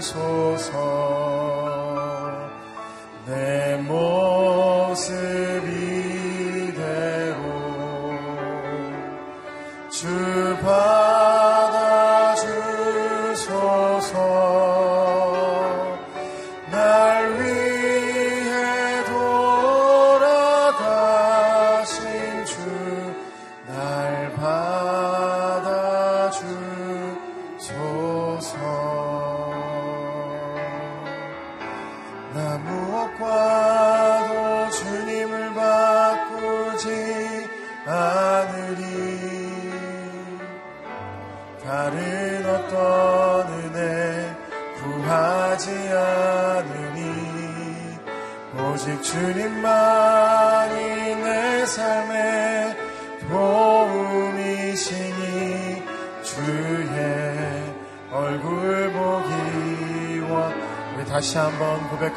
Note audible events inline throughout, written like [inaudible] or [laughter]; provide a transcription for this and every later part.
So.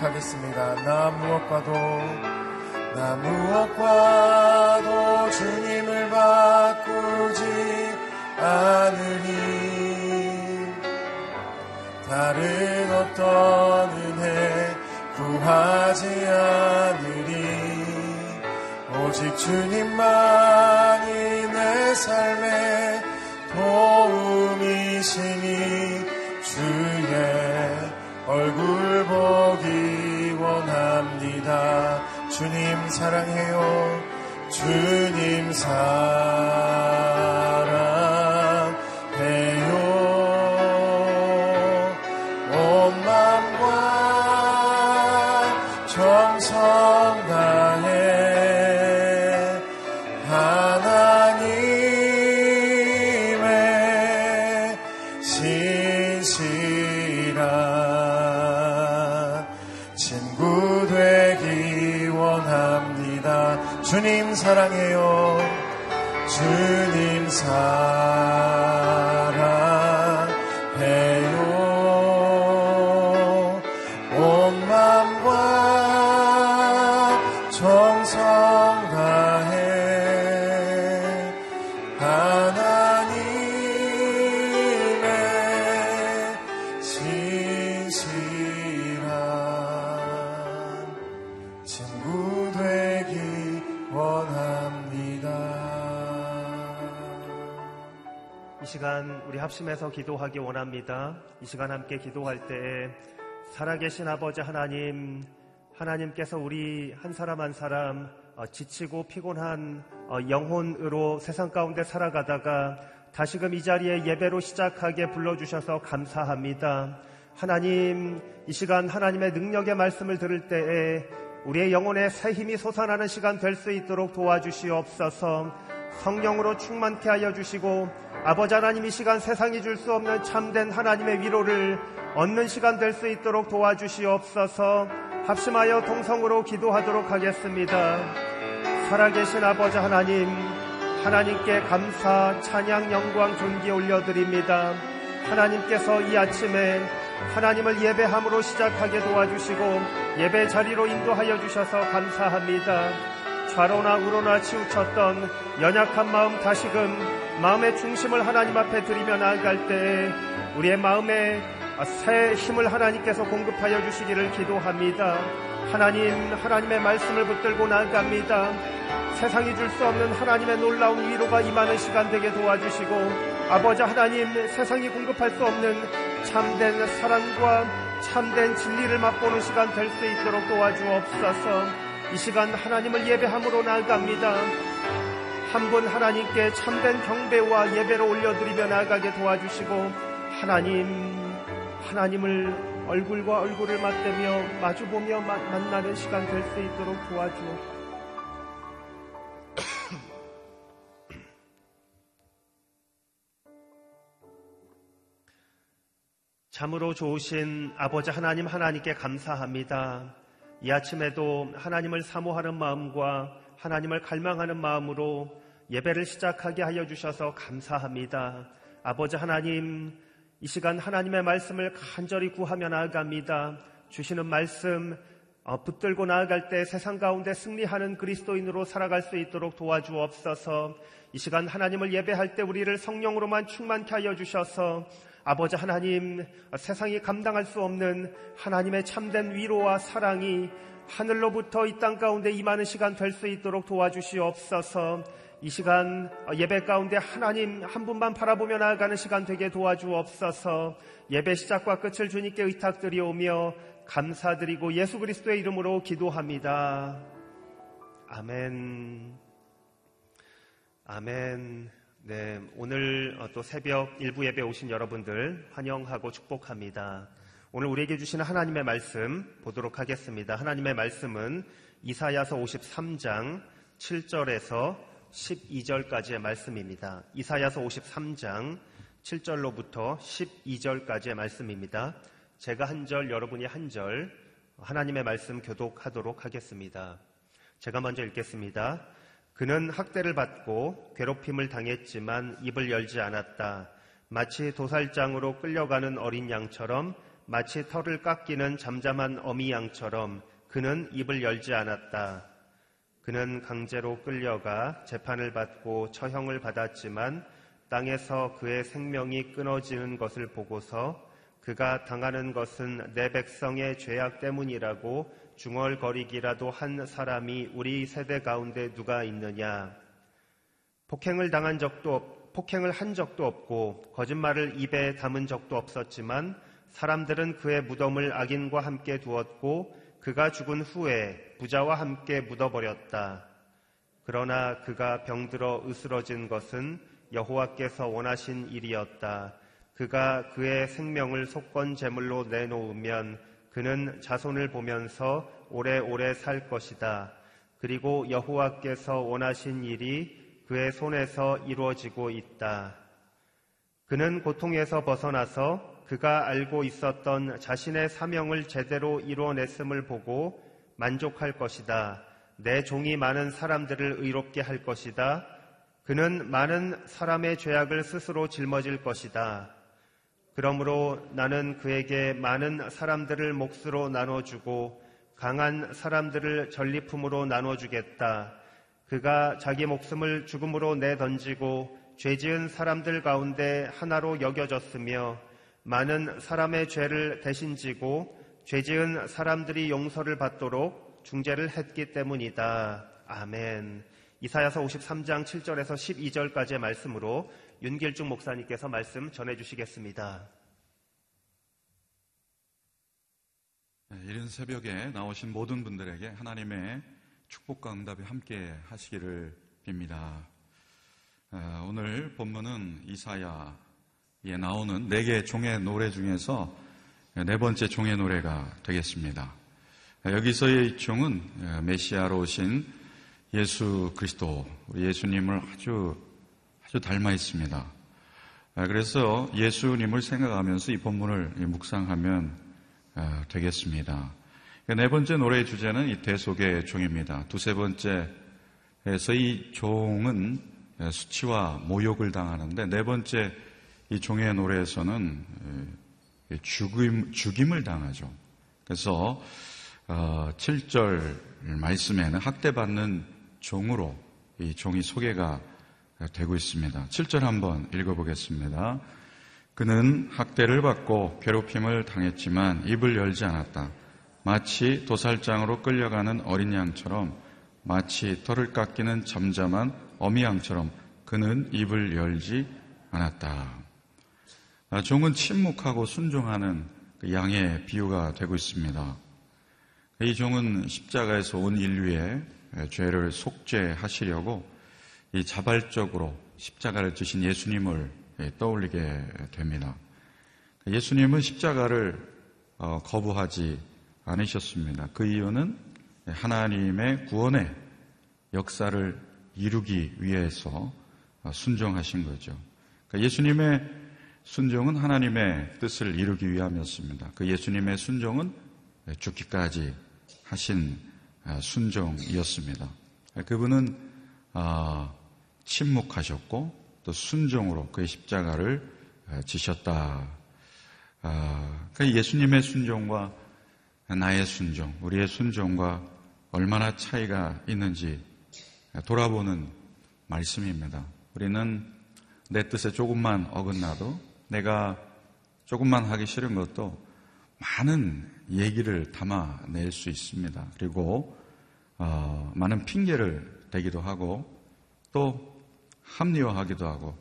고백하겠습니다. 나 무엇과도, 나 무엇과도 주님을 바꾸지 않으니 다른 어떤 은혜 구하지 않으리 오직 주님만이 내 삶의 주님 사랑해요. 주님 사랑 합심해서 기도하기 원합니다. 이 시간 함께 기도할 때에 살아계신 아버지 하나님, 하나님께서 우리 한 사람 한 사람 어, 지치고 피곤한 어, 영혼으로 세상 가운데 살아가다가 다시금 이 자리에 예배로 시작하게 불러주셔서 감사합니다. 하나님, 이 시간 하나님의 능력의 말씀을 들을 때에 우리의 영혼에 새 힘이 솟아나는 시간 될 수 있도록 도와주시옵소서 성령으로 충만케 하여 주시고 아버지 하나님 이 시간 세상이 줄 수 없는 참된 하나님의 위로를 얻는 시간 될 수 있도록 도와주시옵소서 합심하여 동성으로 기도하도록 하겠습니다. 살아계신 아버지 하나님, 하나님께 감사, 찬양, 영광, 존귀 올려드립니다. 하나님께서 이 아침에 하나님을 예배함으로 시작하게 도와주시고 예배 자리로 인도하여 주셔서 감사합니다. 좌로나 우로나 치우쳤던 연약한 마음 다시금 마음의 중심을 하나님 앞에 드리며 나아갈 때 우리의 마음에 새 힘을 하나님께서 공급하여 주시기를 기도합니다. 하나님, 하나님의 말씀을 붙들고 나아갑니다. 세상이 줄 수 없는 하나님의 놀라운 위로가 임하는 시간 되게 도와주시고 아버지 하나님 세상이 공급할 수 없는 참된 사랑과 참된 진리를 맛보는 시간 될 수 있도록 도와주옵소서 이 시간 하나님을 예배함으로 나아갑니다. 한 분 하나님께 참된 경배와 예배로 올려드리며 나아가게 도와주시고 하나님 하나님을 얼굴과 얼굴을 맞대며 마주보며 마- 만나는 시간 될 수 있도록 도와주옵소서 [clears throat] 참으로 좋으신 아버지 하나님 하나님께 감사합니다. 이 아침에도 하나님을 사모하는 마음과 하나님을 갈망하는 마음으로 예배를 시작하게 하여 주셔서 감사합니다. 아버지 하나님, 이 시간 하나님의 말씀을 간절히 구하며 나아갑니다. 주시는 말씀 어, 붙들고 나아갈 때 세상 가운데 승리하는 그리스도인으로 살아갈 수 있도록 도와주옵소서. 이 시간 하나님을 예배할 때 우리를 성령으로만 충만케 하여 주셔서 아버지 하나님 세상이 감당할 수 없는 하나님의 참된 위로와 사랑이 하늘로부터 이 땅 가운데 임하는 시간 될 수 있도록 도와주시옵소서. 이 시간 예배 가운데 하나님 한 분만 바라보며 나아가는 시간 되게 도와주옵소서. 예배 시작과 끝을 주님께 의탁드리오며 감사드리고 예수 그리스도의 이름으로 기도합니다. 아멘. 아멘. 네, 오늘 어, 또 새벽 일부 예배 오신 여러분들 환영하고 축복합니다. 오늘 우리에게 주시는 하나님의 말씀 보도록 하겠습니다. 하나님의 말씀은 이사야서 53장 7절에서 12절까지의 말씀입니다. 이사야서 53장 7절로부터 12절까지의 말씀입니다. 제가 한 절, 여러분이 한 절, 하나님의 말씀 교독하도록 하겠습니다. 제가 먼저 읽겠습니다. 그는 학대를 받고 괴롭힘을 당했지만 입을 열지 않았다. 마치 도살장으로 끌려가는 어린 양처럼 마치 털을 깎이는 잠잠한 어미 양처럼 그는 입을 열지 않았다. 그는 강제로 끌려가 재판을 받고 처형을 받았지만 땅에서 그의 생명이 끊어지는 것을 보고서 그가 당하는 것은 내 백성의 죄악 때문이라고 중얼거리기라도 한 사람이 우리 세대 가운데 누가 있느냐? 폭행을 당한 적도 없, 폭행을 한 적도 없고 거짓말을 입에 담은 적도 없었지만 사람들은 그의 무덤을 악인과 함께 두었고 그가 죽은 후에 부자와 함께 묻어버렸다. 그러나 그가 병들어 으스러진 것은 여호와께서 원하신 일이었다. 그가 그의 생명을 속건 제물로 내놓으면 그는 자손을 보면서 오래오래 살 것이다. 그리고 여호와께서 원하신 일이 그의 손에서 이루어지고 있다. 그는 고통에서 벗어나서 그가 알고 있었던 자신의 사명을 제대로 이루어냈음을 보고 만족할 것이다. 내 종이 많은 사람들을 의롭게 할 것이다. 그는 많은 사람의 죄악을 스스로 짊어질 것이다. 그러므로 나는 그에게 많은 사람들을 몫으로 나눠주고 강한 사람들을 전리품으로 나눠주겠다. 그가 자기 목숨을 죽음으로 내던지고 죄 지은 사람들 가운데 하나로 여겨졌으며 많은 사람의 죄를 대신 지고 죄 지은 사람들이 용서를 받도록 중재를 했기 때문이다. 아멘. 이사야서 53장 7절에서 12절까지의 말씀으로 윤길중 목사님께서 말씀 전해 주시겠습니다. 네, 이른 새벽에 나오신 모든 분들에게 하나님의 축복과 응답이 함께 하시기를 빕니다. 아, 오늘 본문은 이사야에 나오는 네개 종의 노래 중에서 네 번째 종의 노래가 되겠습니다. 여기서의 종은 메시아로 오신 예수 그리스도, 예수님을 아주 아주 닮아 있습니다. 아, 그래서 예수님을 생각하면서 이 본문을 묵상하면 아, 되겠습니다. 네 번째 노래의 주제는 이 대속의 종입니다. 두세 번째에서 이 종은 수치와 모욕을 당하는데 네 번째 이 종의 노래에서는 죽임, 죽임을 당하죠. 그래서 7절 어, 말씀에는 학대받는 종으로 이 종이 소개가 되고 있습니다. 7절 한번 읽어보겠습니다. 그는 학대를 받고 괴롭힘을 당했지만 입을 열지 않았다. 마치 도살장으로 끌려가는 어린 양처럼 마치 털을 깎이는 잠잠한 어미 양처럼 그는 입을 열지 않았다. 아, 종은 침묵하고 순종하는 그 양의 비유가 되고 있습니다. 이 종은 십자가에서 온 인류의 죄를 속죄하시려고 이 자발적으로 십자가를 지신 예수님을 떠올리게 됩니다. 예수님은 십자가를 어, 거부하지 않으셨습니다. 그 이유는 하나님의 구원의 역사를 이루기 위해서 순종하신 거죠. 그러니까 예수님의 순종은 하나님의 뜻을 이루기 위함이었습니다. 그 예수님의 순종은 죽기까지 하신 순종이었습니다. 그분은 아, 침묵하셨고 또 순종으로 그의 십자가를 지셨다. 아, 그러니까 예수님의 순종과 나의 순종, 우리의 순종과 얼마나 차이가 있는지 돌아보는 말씀입니다. 우리는 내 뜻에 조금만 어긋나도 내가 조금만 하기 싫은 것도 많은 얘기를 담아낼 수 있습니다. 그리고 어, 많은 핑계를 대기도 하고 또 합리화하기도 하고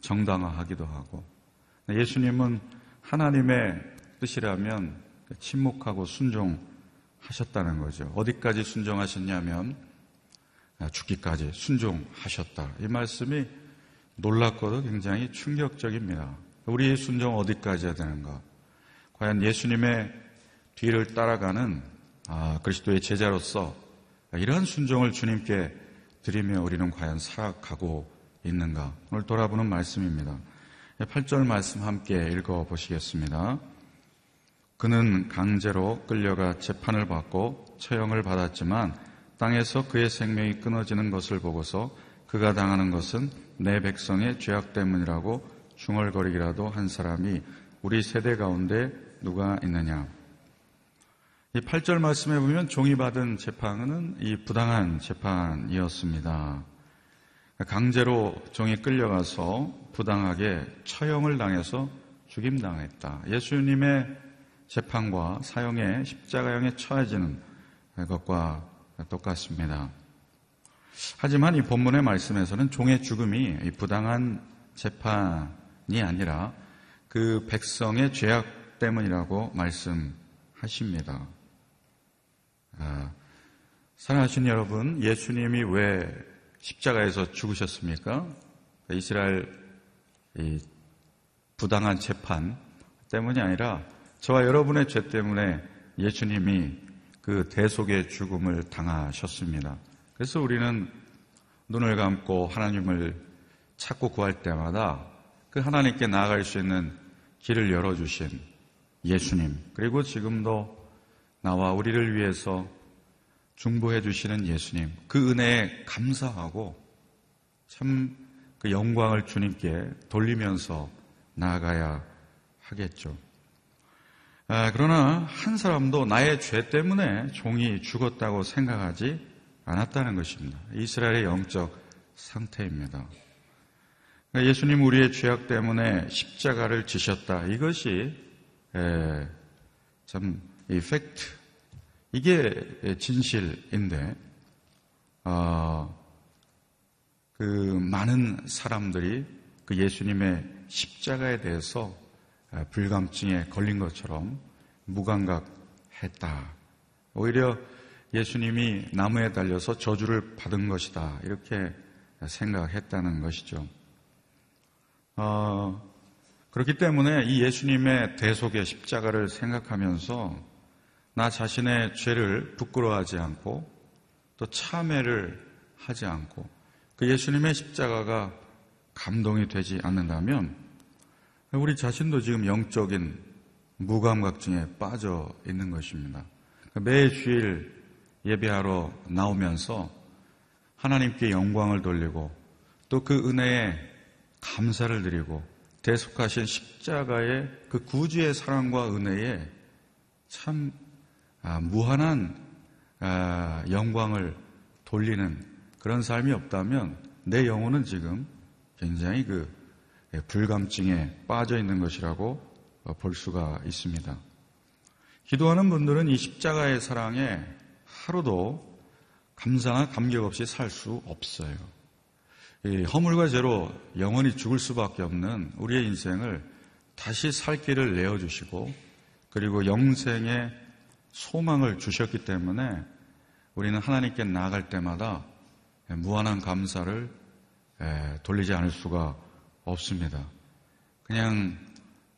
정당화하기도 하고 예수님은 하나님의 뜻이라면 침묵하고 순종하셨다는 거죠. 어디까지 순종하셨냐면 아, 죽기까지 순종하셨다. 이 말씀이 놀랍고도 굉장히 충격적입니다. 우리의 순종 어디까지 해야 되는가? 과연 예수님의 뒤를 따라가는 아, 그리스도의 제자로서 이러한 순종을 주님께 드리며 우리는 과연 살아가고 있는가? 오늘 돌아보는 말씀입니다. 8절 말씀 함께 읽어 보시겠습니다. 그는 강제로 끌려가 재판을 받고 처형을 받았지만 땅에서 그의 생명이 끊어지는 것을 보고서 그가 당하는 것은 내 백성의 죄악 때문이라고 중얼거리기라도 한 사람이 우리 세대 가운데 누가 있느냐. 이 8절 말씀에 보면 종이 받은 재판은 이 부당한 재판이었습니다. 강제로 종이 끌려가서 부당하게 처형을 당해서 죽임당했다. 예수님의 재판과 사형의 십자가형에 처해지는 것과 똑같습니다. 하지만 이 본문의 말씀에서는 종의 죽음이 부당한 재판이 아니라 그 백성의 죄악 때문이라고 말씀하십니다. 아, 사랑하신 여러분, 예수님이 왜 십자가에서 죽으셨습니까? 이스라엘 부당한 재판 때문이 아니라 저와 여러분의 죄 때문에 예수님이 그 대속의 죽음을 당하셨습니다. 그래서 우리는 눈을 감고 하나님을 찾고 구할 때마다 그 하나님께 나아갈 수 있는 길을 열어주신 예수님, 그리고 지금도 나와 우리를 위해서 중보해 주시는 예수님, 그 은혜에 감사하고 참 그 영광을 주님께 돌리면서 나아가야 하겠죠. 아, 그러나 한 사람도 나의 죄 때문에 종이 죽었다고 생각하지 않았다는 것입니다. 이스라엘의 영적 상태입니다. 예수님 우리의 죄악 때문에 십자가를 지셨다. 이것이 에, 참 팩트 이게 진실인데 어, 그 많은 사람들이 그 예수님의 십자가에 대해서 불감증에 걸린 것처럼 무감각했다. 오히려 예수님이 나무에 달려서 저주를 받은 것이다. 이렇게 생각했다는 것이죠. 어, 그렇기 때문에 이 예수님의 대속의 십자가를 생각하면서 나 자신의 죄를 부끄러워하지 않고 또 참회를 하지 않고 그 예수님의 십자가가 감동이 되지 않는다면 우리 자신도 지금 영적인 무감각증에 빠져 있는 것입니다. 매 주일 예배하러 나오면서 하나님께 영광을 돌리고 또 그 은혜에 감사를 드리고 대속하신 십자가의 그 구주의 사랑과 은혜에 참 아, 무한한 아, 영광을 돌리는 그런 삶이 없다면 내 영혼은 지금 굉장히 그 불감증에 빠져 있는 것이라고 볼 수가 있습니다. 기도하는 분들은 이 십자가의 사랑에 하루도 감사나 감격 없이 살 수 없어요. 허물과 죄로 영원히 죽을 수밖에 없는 우리의 인생을 다시 살 길을 내어주시고 그리고 영생의 소망을 주셨기 때문에 우리는 하나님께 나아갈 때마다 무한한 감사를 돌리지 않을 수가 없습니다. 그냥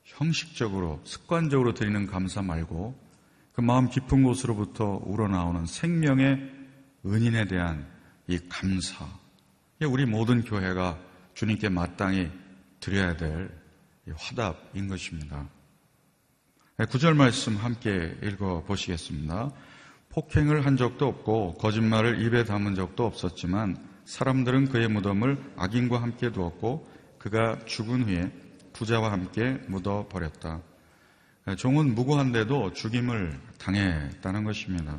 형식적으로 습관적으로 드리는 감사 말고 그 마음 깊은 곳으로부터 우러나오는 생명의 은인에 대한 이 감사. 우리 모든 교회가 주님께 마땅히 드려야 될 화답인 것입니다. 구절 말씀 함께 읽어 보시겠습니다. 폭행을 한 적도 없고 거짓말을 입에 담은 적도 없었지만 사람들은 그의 무덤을 악인과 함께 두었고 그가 죽은 후에 부자와 함께 묻어 버렸다. 종은 무고한데도 죽임을 당했다는 것입니다.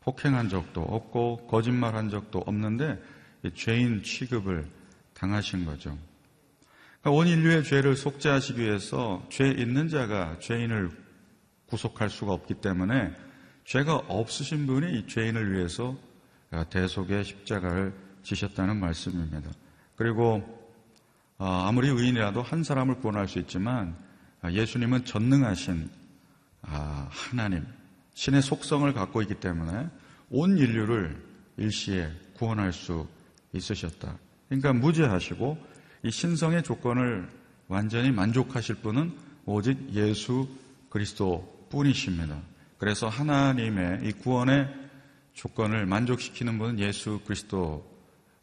폭행한 적도 없고 거짓말한 적도 없는데 죄인 취급을 당하신 거죠. 온 인류의 죄를 속죄하시기 위해서 죄 있는 자가 죄인을 구속할 수가 없기 때문에 죄가 없으신 분이 이 죄인을 위해서 대속의 십자가를 지셨다는 말씀입니다. 그리고 아, 아무리 의인이라도 한 사람을 구원할 수 있지만 예수님은 전능하신 아, 하나님, 신의 속성을 갖고 있기 때문에 온 인류를 일시에 구원할 수 있으셨다. 그러니까 무죄하시고 이 신성의 조건을 완전히 만족하실 분은 오직 예수 그리스도 뿐이십니다. 그래서 하나님의 이 구원의 조건을 만족시키는 분은 예수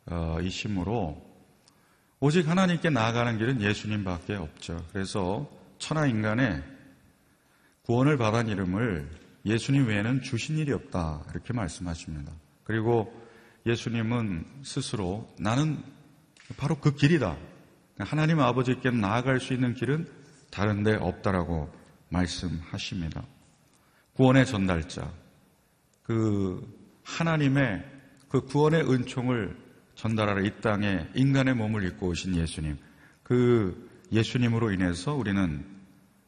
그리스도이심으로 오직 하나님께 나아가는 길은 예수님밖에 없죠. 그래서 천하 인간의 구원을 받은 이름을 예수님 외에는 주신 일이 없다. 이렇게 말씀하십니다. 그리고 예수님은 스스로 나는 바로 그 길이다. 하나님 아버지께 나아갈 수 있는 길은 다른데 없다라고 말씀하십니다. 구원의 전달자, 그 하나님의 그 구원의 은총을 전달하러 이 땅에 인간의 몸을 입고 오신 예수님, 그 예수님으로 인해서 우리는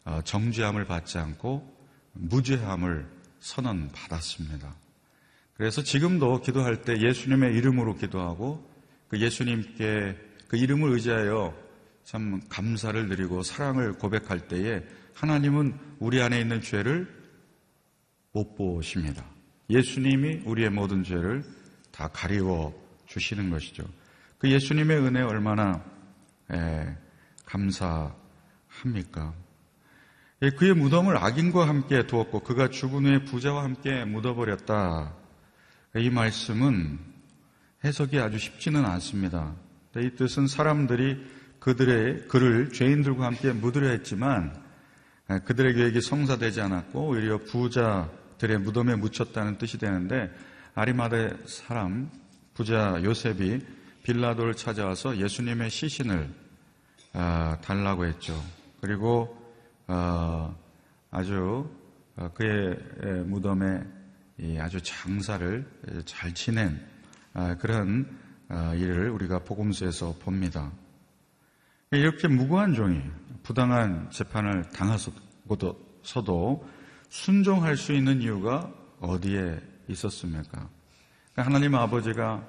어, 정죄함을 받지 않고 무죄함을 선언받았습니다. 그래서 지금도 기도할 때 예수님의 이름으로 기도하고 그 예수님께 그 이름을 의지하여 참 감사를 드리고 사랑을 고백할 때에 하나님은 우리 안에 있는 죄를 못 보십니다. 예수님이 우리의 모든 죄를 다 가리워 주시는 것이죠. 그 예수님의 은혜 얼마나 에, 감사합니까? 예, 그의 무덤을 악인과 함께 두었고 그가 죽은 후에 부자와 함께 묻어버렸다. 이 말씀은 해석이 아주 쉽지는 않습니다. 이 뜻은 사람들이 그들의 그를 죄인들과 함께 묻으려 했지만 그들의 계획이 성사되지 않았고 오히려 부자들의 무덤에 묻혔다는 뜻이 되는데 아리마대 사람 부자 요셉이 빌라도를 찾아와서 예수님의 시신을 아, 달라고 했죠. 그리고 어, 아주 어, 그의 무덤에 아주 장사를 잘 지낸 아, 그런 아, 일을 우리가 복음서에서 봅니다. 이렇게 무고한 종이 부당한 재판을 당하고서도 순종할 수 있는 이유가 어디에 있었습니까? 그러니까 하나님 아버지가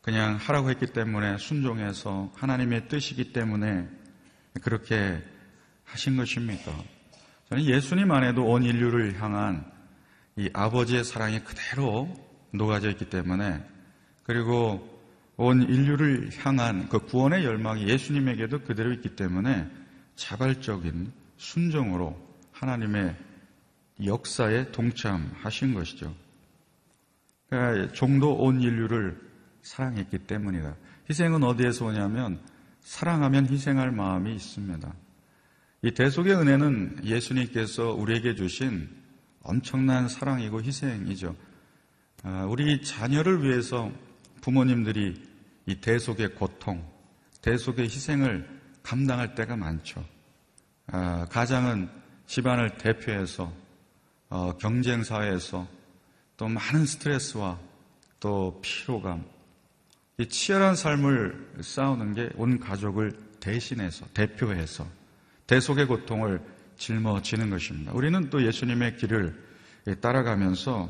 그냥 하라고 했기 때문에 순종해서 하나님의 뜻이기 때문에 그렇게 하신 것입니까? 저는 예수님 안에도 온 인류를 향한 이 아버지의 사랑이 그대로 녹아져 있기 때문에 그리고 온 인류를 향한 그 구원의 열망이 예수님에게도 그대로 있기 때문에 자발적인 순종으로 하나님의 역사에 동참하신 것이죠. 그러니까 종도 온 인류를 사랑했기 때문이다. 희생은 어디에서 오냐면 사랑하면 희생할 마음이 있습니다. 이 대속의 은혜는 예수님께서 우리에게 주신 엄청난 사랑이고 희생이죠. 아, 우리 자녀를 위해서 부모님들이 이 대속의 고통, 대속의 희생을 감당할 때가 많죠. 아, 가장은 집안을 대표해서 어, 경쟁 사회에서 또 많은 스트레스와 또 피로감, 이 치열한 삶을 싸우는 게 온 가족을 대신해서 대표해서 대속의 고통을 짊어지는 것입니다. 우리는 또 예수님의 길을 따라가면서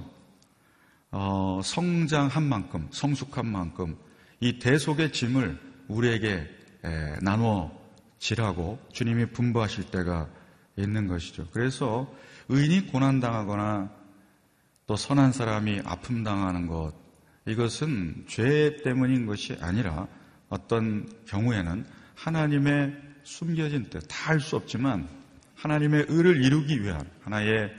어, 성장한 만큼, 성숙한 만큼 이 대속의 짐을 우리에게 에, 나누어 지라고 주님이 분부하실 때가 있는 것이죠. 그래서 의인이 고난당하거나 또 선한 사람이 아픔 당하는 것 이것은 죄 때문인 것이 아니라 어떤 경우에는 하나님의 숨겨진 뜻, 다 알 수 없지만 하나님의 의를 이루기 위한 하나의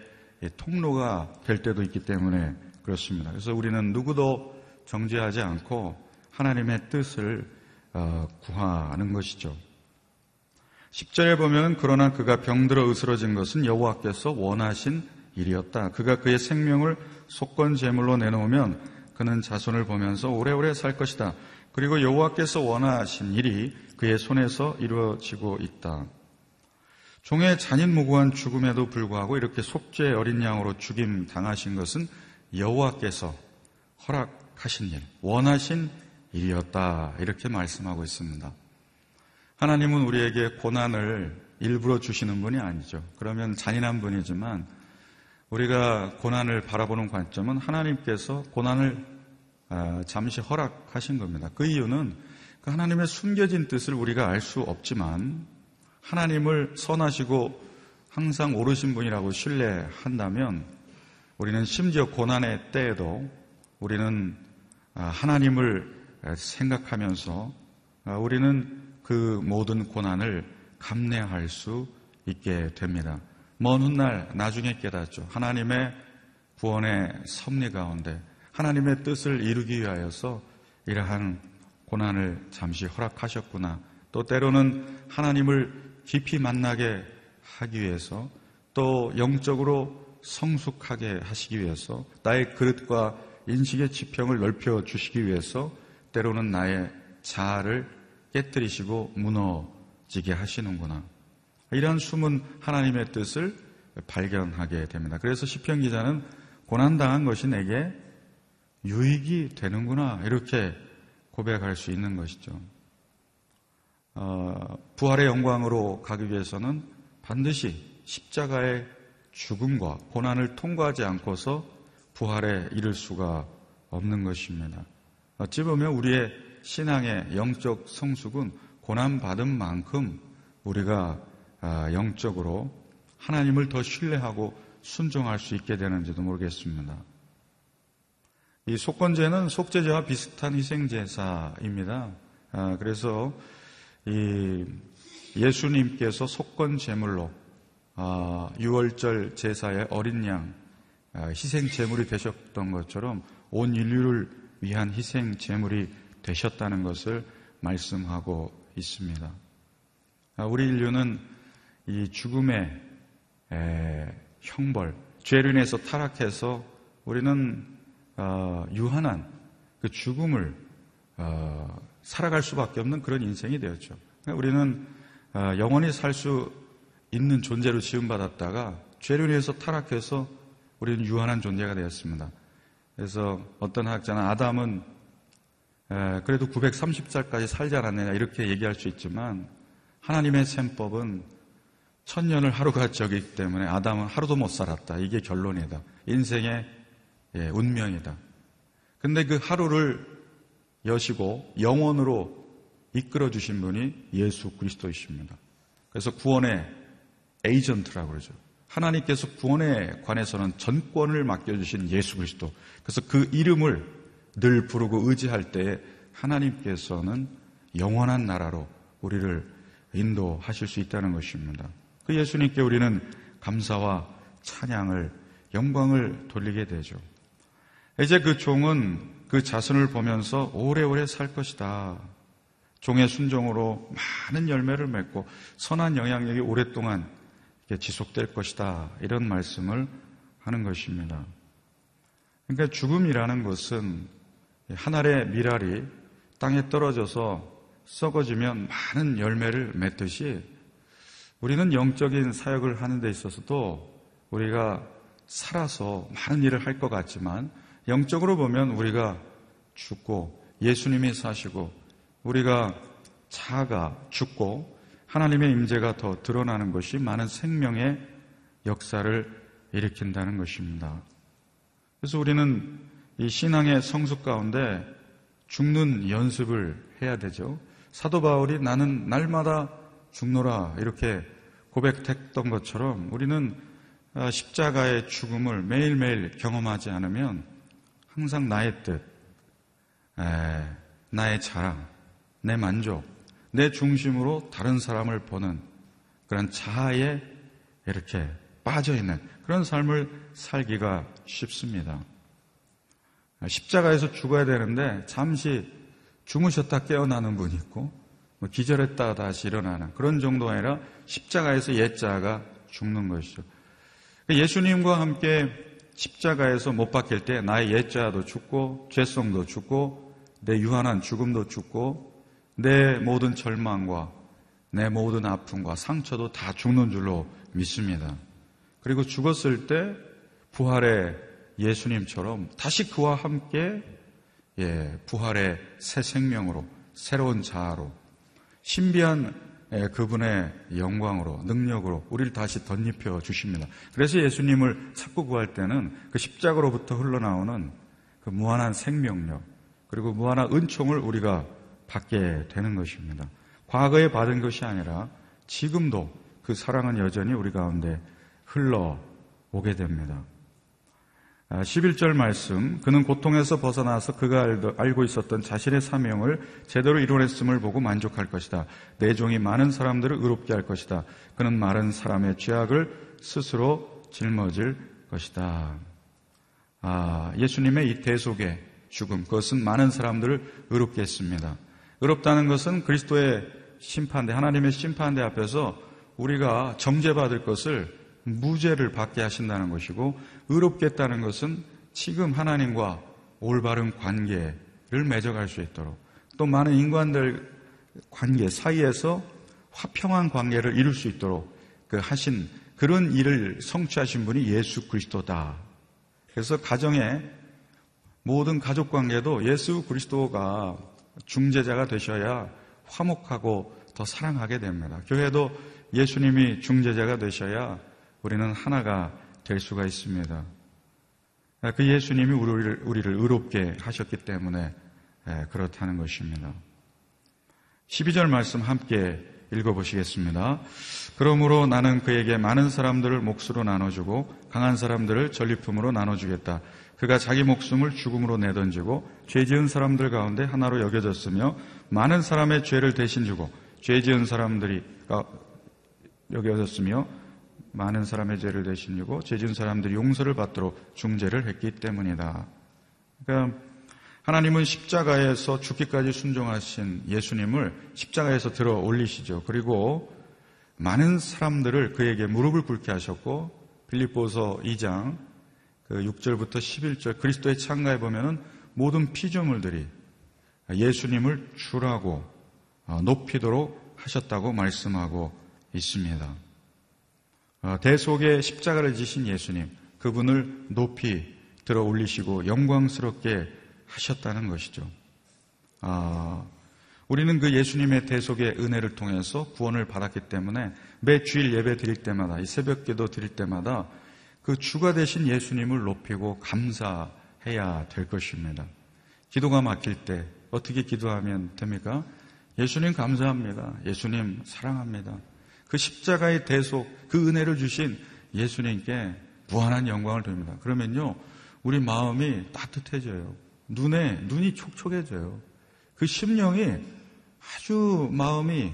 통로가 될 때도 있기 때문에 그렇습니다. 그래서 우리는 누구도 정죄하지 않고 하나님의 뜻을 어, 구하는 것이죠. 10절에 보면 그러나 그가 병들어 으스러진 것은 여호와께서 원하신 일이었다. 그가 그의 생명을 속건 제물로 내놓으면 그는 자손을 보면서 오래오래 살 것이다. 그리고 여호와께서 원하신 일이 그의 손에서 이루어지고 있다. 종의 잔인무고한 죽음에도 불구하고 이렇게 속죄 어린 양으로 죽임 당하신 것은 여호와께서 허락하신 일, 원하신 일이었다. 이렇게 말씀하고 있습니다. 하나님은 우리에게 고난을 일부러 주시는 분이 아니죠. 그러면 잔인한 분이지만 우리가 고난을 바라보는 관점은 하나님께서 고난을 아, 잠시 허락하신 겁니다. 그 이유는 그 하나님의 숨겨진 뜻을 우리가 알 수 없지만 하나님을 선하시고 항상 오르신 분이라고 신뢰한다면 우리는 심지어 고난의 때에도 우리는 아, 하나님을 생각하면서 아, 우리는 그 모든 고난을 감내할 수 있게 됩니다. 먼 훗날 나중에 깨닫죠. 하나님의 구원의 섭리 가운데 하나님의 뜻을 이루기 위하여서 이러한 고난을 잠시 허락하셨구나. 또 때로는 하나님을 깊이 만나게 하기 위해서 또 영적으로 성숙하게 하시기 위해서 나의 그릇과 인식의 지평을 넓혀 주시기 위해서 때로는 나의 자아를 깨뜨리시고 무너지게 하시는구나. 이러한 숨은 하나님의 뜻을 발견하게 됩니다. 그래서 시편 기자는 고난당한 것이 내게 유익이 되는구나 이렇게 고백할 수 있는 것이죠. 어, 부활의 영광으로 가기 위해서는 반드시 십자가의 죽음과 고난을 통과하지 않고서 부활에 이를 수가 없는 것입니다. 어찌 보면 우리의 신앙의 영적 성숙은 고난받은 만큼 우리가 아, 영적으로 하나님을 더 신뢰하고 순종할 수 있게 되는지도 모르겠습니다. 이 속건제는 속죄제와 비슷한 희생제사입니다. 아, 그래서 이 예수님께서 속건 제물로 아, 6월절 제사의 어린 양 희생 제물이 되셨던 것처럼 온 인류를 위한 희생 제물이 되셨다는 것을 말씀하고 있습니다. 아, 우리 인류는 이 죽음의 에, 형벌, 죄로 인해서 타락해서 우리는 어, 유한한 그 죽음을 어, 살아갈 수밖에 없는 그런 인생이 되었죠. 그러니까 우리는 어, 영원히 살 수 있는 존재로 지음받았다가 죄로 인해서 타락해서 우리는 유한한 존재가 되었습니다. 그래서 어떤 학자는 아담은 그래도 930살까지 살지 않았느냐 이렇게 얘기할 수 있지만 하나님의 셈법은 천년을 하루가 적이기 때문에 아담은 하루도 못 살았다. 이게 결론이다. 인생의 예, 운명이다. 근데 그 하루를 여시고 영원으로 이끌어 주신 분이 예수 그리스도이십니다. 그래서 구원의 에이전트라고 그러죠. 하나님께서 구원에 관해서는 전권을 맡겨주신 예수 그리스도. 그래서 그 이름을 늘 부르고 의지할 때에 하나님께서는 영원한 나라로 우리를 인도하실 수 있다는 것입니다. 그 예수님께 우리는 감사와 찬양을, 영광을 돌리게 되죠. 이제 그 종은 그 자손을 보면서 오래오래 살 것이다. 종의 순종으로 많은 열매를 맺고 선한 영향력이 오랫동안 지속될 것이다. 이런 말씀을 하는 것입니다. 그러니까 죽음이라는 것은 한 알의 미랄이 땅에 떨어져서 썩어지면 많은 열매를 맺듯이 우리는 영적인 사역을 하는 데 있어서도 우리가 살아서 많은 일을 할 것 같지만 영적으로 보면 우리가 죽고 예수님이 사시고 우리가 자아가 죽고 하나님의 임재가 더 드러나는 것이 많은 생명의 역사를 일으킨다는 것입니다. 그래서 우리는 이 신앙의 성숙 가운데 죽는 연습을 해야 되죠. 사도 바울이 나는 날마다 죽노라 이렇게 고백했던 것처럼 우리는 아, 십자가의 죽음을 매일매일 경험하지 않으면 항상 나의 뜻, 나의 자랑, 내 만족, 내 중심으로 다른 사람을 보는 그런 자아에 이렇게 빠져있는 그런 삶을 살기가 쉽습니다. 십자가에서 죽어야 되는데 잠시 주무셨다 깨어나는 분이 있고 뭐 기절했다 다시 일어나는 그런 정도가 아니라 십자가에서 옛자가 죽는 것이죠. 예수님과 함께 십자가에서 못 박힐 때 나의 옛자도 죽고 죄성도 죽고 내 유한한 죽음도 죽고 내 모든 절망과 내 모든 아픔과 상처도 다 죽는 줄로 믿습니다. 그리고 죽었을 때 부활의 예수님처럼 다시 그와 함께 예, 부활의 새 생명으로 새로운 자아로 신비한 예, 그분의 영광으로 능력으로 우리를 다시 덧입혀 주십니다. 그래서 예수님을 찾고 구할 때는 그 십자가로부터 흘러나오는 그 무한한 생명력 그리고 무한한 은총을 우리가 받게 되는 것입니다. 과거에 받은 것이 아니라 지금도 그 사랑은 여전히 우리 가운데 흘러오게 됩니다. 11절 아, 말씀, 그는 고통에서 벗어나서 그가 알고 있었던 자신의 사명을 제대로 이뤄냈음을 보고 만족할 것이다. 내 종이 많은 사람들을 의롭게 할 것이다. 그는 많은 사람의 죄악을 스스로 짊어질 것이다. 아, 예수님의 이 대속의 죽음, 그것은 많은 사람들을 의롭게 했습니다. 의롭다는 것은 그리스도의 심판대, 하나님의 심판대 앞에서 우리가 정죄받을 것을 무죄를 받게 하신다는 것이고 의롭겠다는 것은 지금 하나님과 올바른 관계를 맺어갈 수 있도록 또 많은 인간들 관계 사이에서 화평한 관계를 이룰 수 있도록 그 하신 그런 일을 성취하신 분이 예수 그리스도다. 그래서 가정의 모든 가족 관계도 예수 그리스도가 중재자가 되셔야 화목하고 더 사랑하게 됩니다. 교회도 예수님이 중재자가 되셔야 우리는 하나가 될 수가 있습니다. 그 예수님이 우리를, 우리를 의롭게 하셨기 때문에 예, 그렇다는 것입니다. 12절 말씀 함께 읽어보시겠습니다. 그러므로 나는 그에게 많은 사람들을 몫으로 나눠주고 강한 사람들을 전리품으로 나눠주겠다. 그가 자기 목숨을 죽음으로 내던지고 죄 지은 사람들 가운데 하나로 여겨졌으며 많은 사람의 죄를 대신 주고 죄 지은 사람들이 여겨졌으며 많은 사람의 죄를 대신 주고 죄 지은 사람들이 용서를 받도록 중재를 했기 때문이다. 그러니까 하나님은 십자가에서 죽기까지 순종하신 예수님을 십자가에서 들어 올리시죠. 그리고 많은 사람들을 그에게 무릎을 꿇게 하셨고 빌립보서 2장 그 6절부터 11절 그리스도의 창가에 보면은 모든 피조물들이 예수님을 주라고 어, 높이도록 하셨다고 말씀하고 있습니다. 어, 대속의 십자가를 지신 예수님, 그분을 높이 들어 올리시고 영광스럽게 하셨다는 것이죠. 아, 우리는 그 예수님의 대속의 은혜를 통해서 구원을 받았기 때문에 매 주일 예배 드릴 때마다, 이 새벽 기도 드릴 때마다 그 주가 되신 예수님을 높이고 감사해야 될 것입니다. 기도가 막힐 때 어떻게 기도하면 됩니까? 예수님 감사합니다. 예수님 사랑합니다. 그 십자가의 대속, 그 은혜를 주신 예수님께 무한한 영광을 드립니다. 그러면요, 우리 마음이 따뜻해져요. 눈에, 눈이 촉촉해져요. 그 심령이 아주 마음이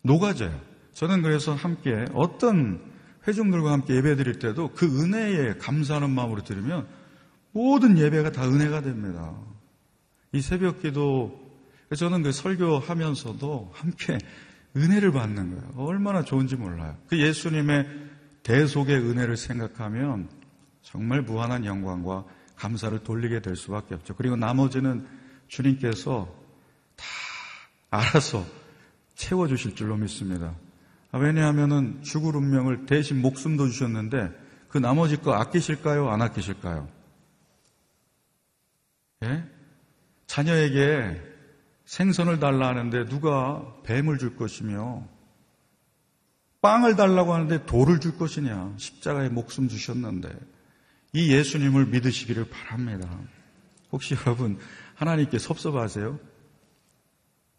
녹아져요. 저는 그래서 함께 어떤 회중들과 함께 예배 드릴 때도 그 은혜에 감사하는 마음으로 드리면 모든 예배가 다 은혜가 됩니다. 이 새벽 기도, 저는 그 설교하면서도 함께 은혜를 받는 거예요. 얼마나 좋은지 몰라요. 그 예수님의 대속의 은혜를 생각하면 정말 무한한 영광과 감사를 돌리게 될 수밖에 없죠. 그리고 나머지는 주님께서 다 알아서 채워주실 줄로 믿습니다. 아, 왜냐하면 죽을 운명을 대신 목숨도 주셨는데 그 나머지 거 아끼실까요? 안 아끼실까요? 예? 자녀에게 생선을 달라 하는데 누가 뱀을 줄 것이며 빵을 달라고 하는데 돌을 줄 것이냐 십자가에 목숨 주셨는데 이 예수님을 믿으시기를 바랍니다. 혹시 여러분 하나님께 섭섭하세요?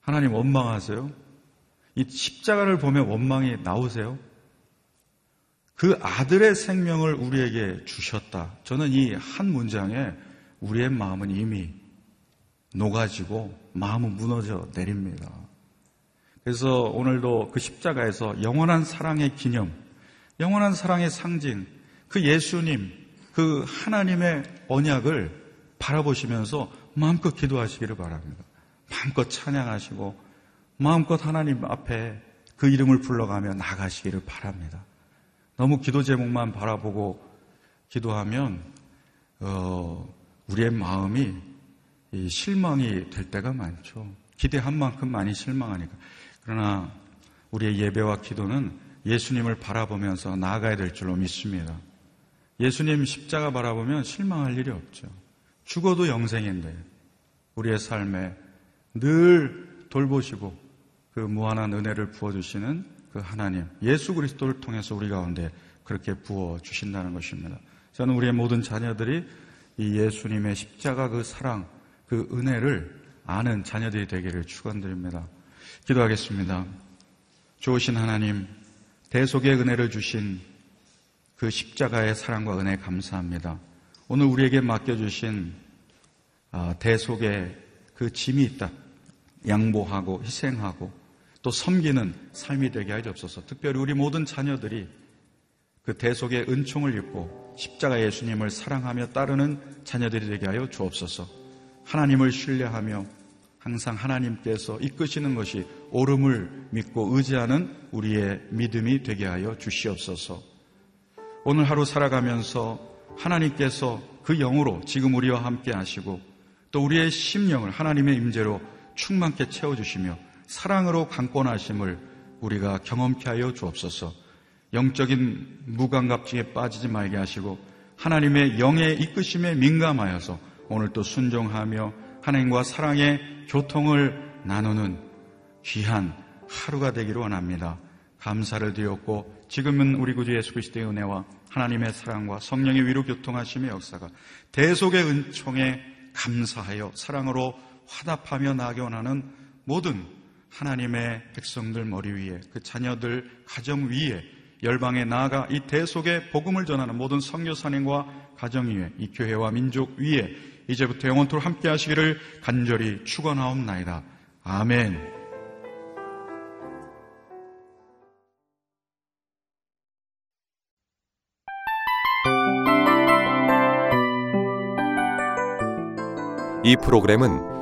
하나님 원망하세요? 이 십자가를 보면 원망이 나오세요? 그 아들의 생명을 우리에게 주셨다. 저는 이 한 문장에 우리의 마음은 이미 녹아지고 마음은 무너져 내립니다. 그래서 오늘도 그 십자가에서 영원한 사랑의 기념, 영원한 사랑의 상징, 그 예수님, 그 하나님의 언약을 바라보시면서 마음껏 기도하시기를 바랍니다. 마음껏 찬양하시고 마음껏 하나님 앞에 그 이름을 불러가며 나가시기를 바랍니다. 너무 기도 제목만 바라보고 기도하면 어, 우리의 마음이 실망이 될 때가 많죠. 기대한 만큼 많이 실망하니까. 그러나 우리의 예배와 기도는 예수님을 바라보면서 나아가야 될 줄로 믿습니다. 예수님 십자가 바라보면 실망할 일이 없죠. 죽어도 영생인데 우리의 삶에 늘 돌보시고 그 무한한 은혜를 부어주시는 그 하나님, 예수 그리스도를 통해서 우리 가운데 그렇게 부어주신다는 것입니다. 저는 우리의 모든 자녀들이 이 예수님의 십자가 그 사랑, 그 은혜를 아는 자녀들이 되기를 축원드립니다. 기도하겠습니다. 좋으신 하나님, 대속의 은혜를 주신 그 십자가의 사랑과 은혜 감사합니다. 오늘 우리에게 맡겨주신 아, 대속의 그 짐이 있다. 양보하고 희생하고 또 섬기는 삶이 되게 하여 주옵소서. 특별히 우리 모든 자녀들이 그 대속의 은총을 입고 십자가 예수님을 사랑하며 따르는 자녀들이 되게 하여 주옵소서. 하나님을 신뢰하며 항상 하나님께서 이끄시는 것이 옳음을 믿고 의지하는 우리의 믿음이 되게 하여 주시옵소서. 오늘 하루 살아가면서 하나님께서 그 영으로 지금 우리와 함께 하시고 또 우리의 심령을 하나님의 임재로 충만케 채워주시며 사랑으로 강권하심을 우리가 경험케 하여 주옵소서. 영적인 무감갑증에 빠지지 말게 하시고 하나님의 영의 이끄심에 민감하여서 오늘 또 순종하며 하나님과 사랑의 교통을 나누는 귀한 하루가 되기를 원합니다. 감사를 드렸고 지금은 우리 구주 예수 그리스도의 은혜와 하나님의 사랑과 성령의 위로 교통하심의 역사가 대속의 은총에 감사하여 사랑으로 화답하며 나게 원하는 모든 하나님의 백성들 머리 위에 그 자녀들 가정 위에 열방에 나아가 이 대속의 복음을 전하는 모든 성교사님과 가정 위에 이 교회와 민족 위에 이제부터 영원토록 함께 하시기를 간절히 축원하옵나이다. 아멘. 이 프로그램은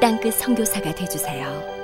땅끝 성교사가 되주세요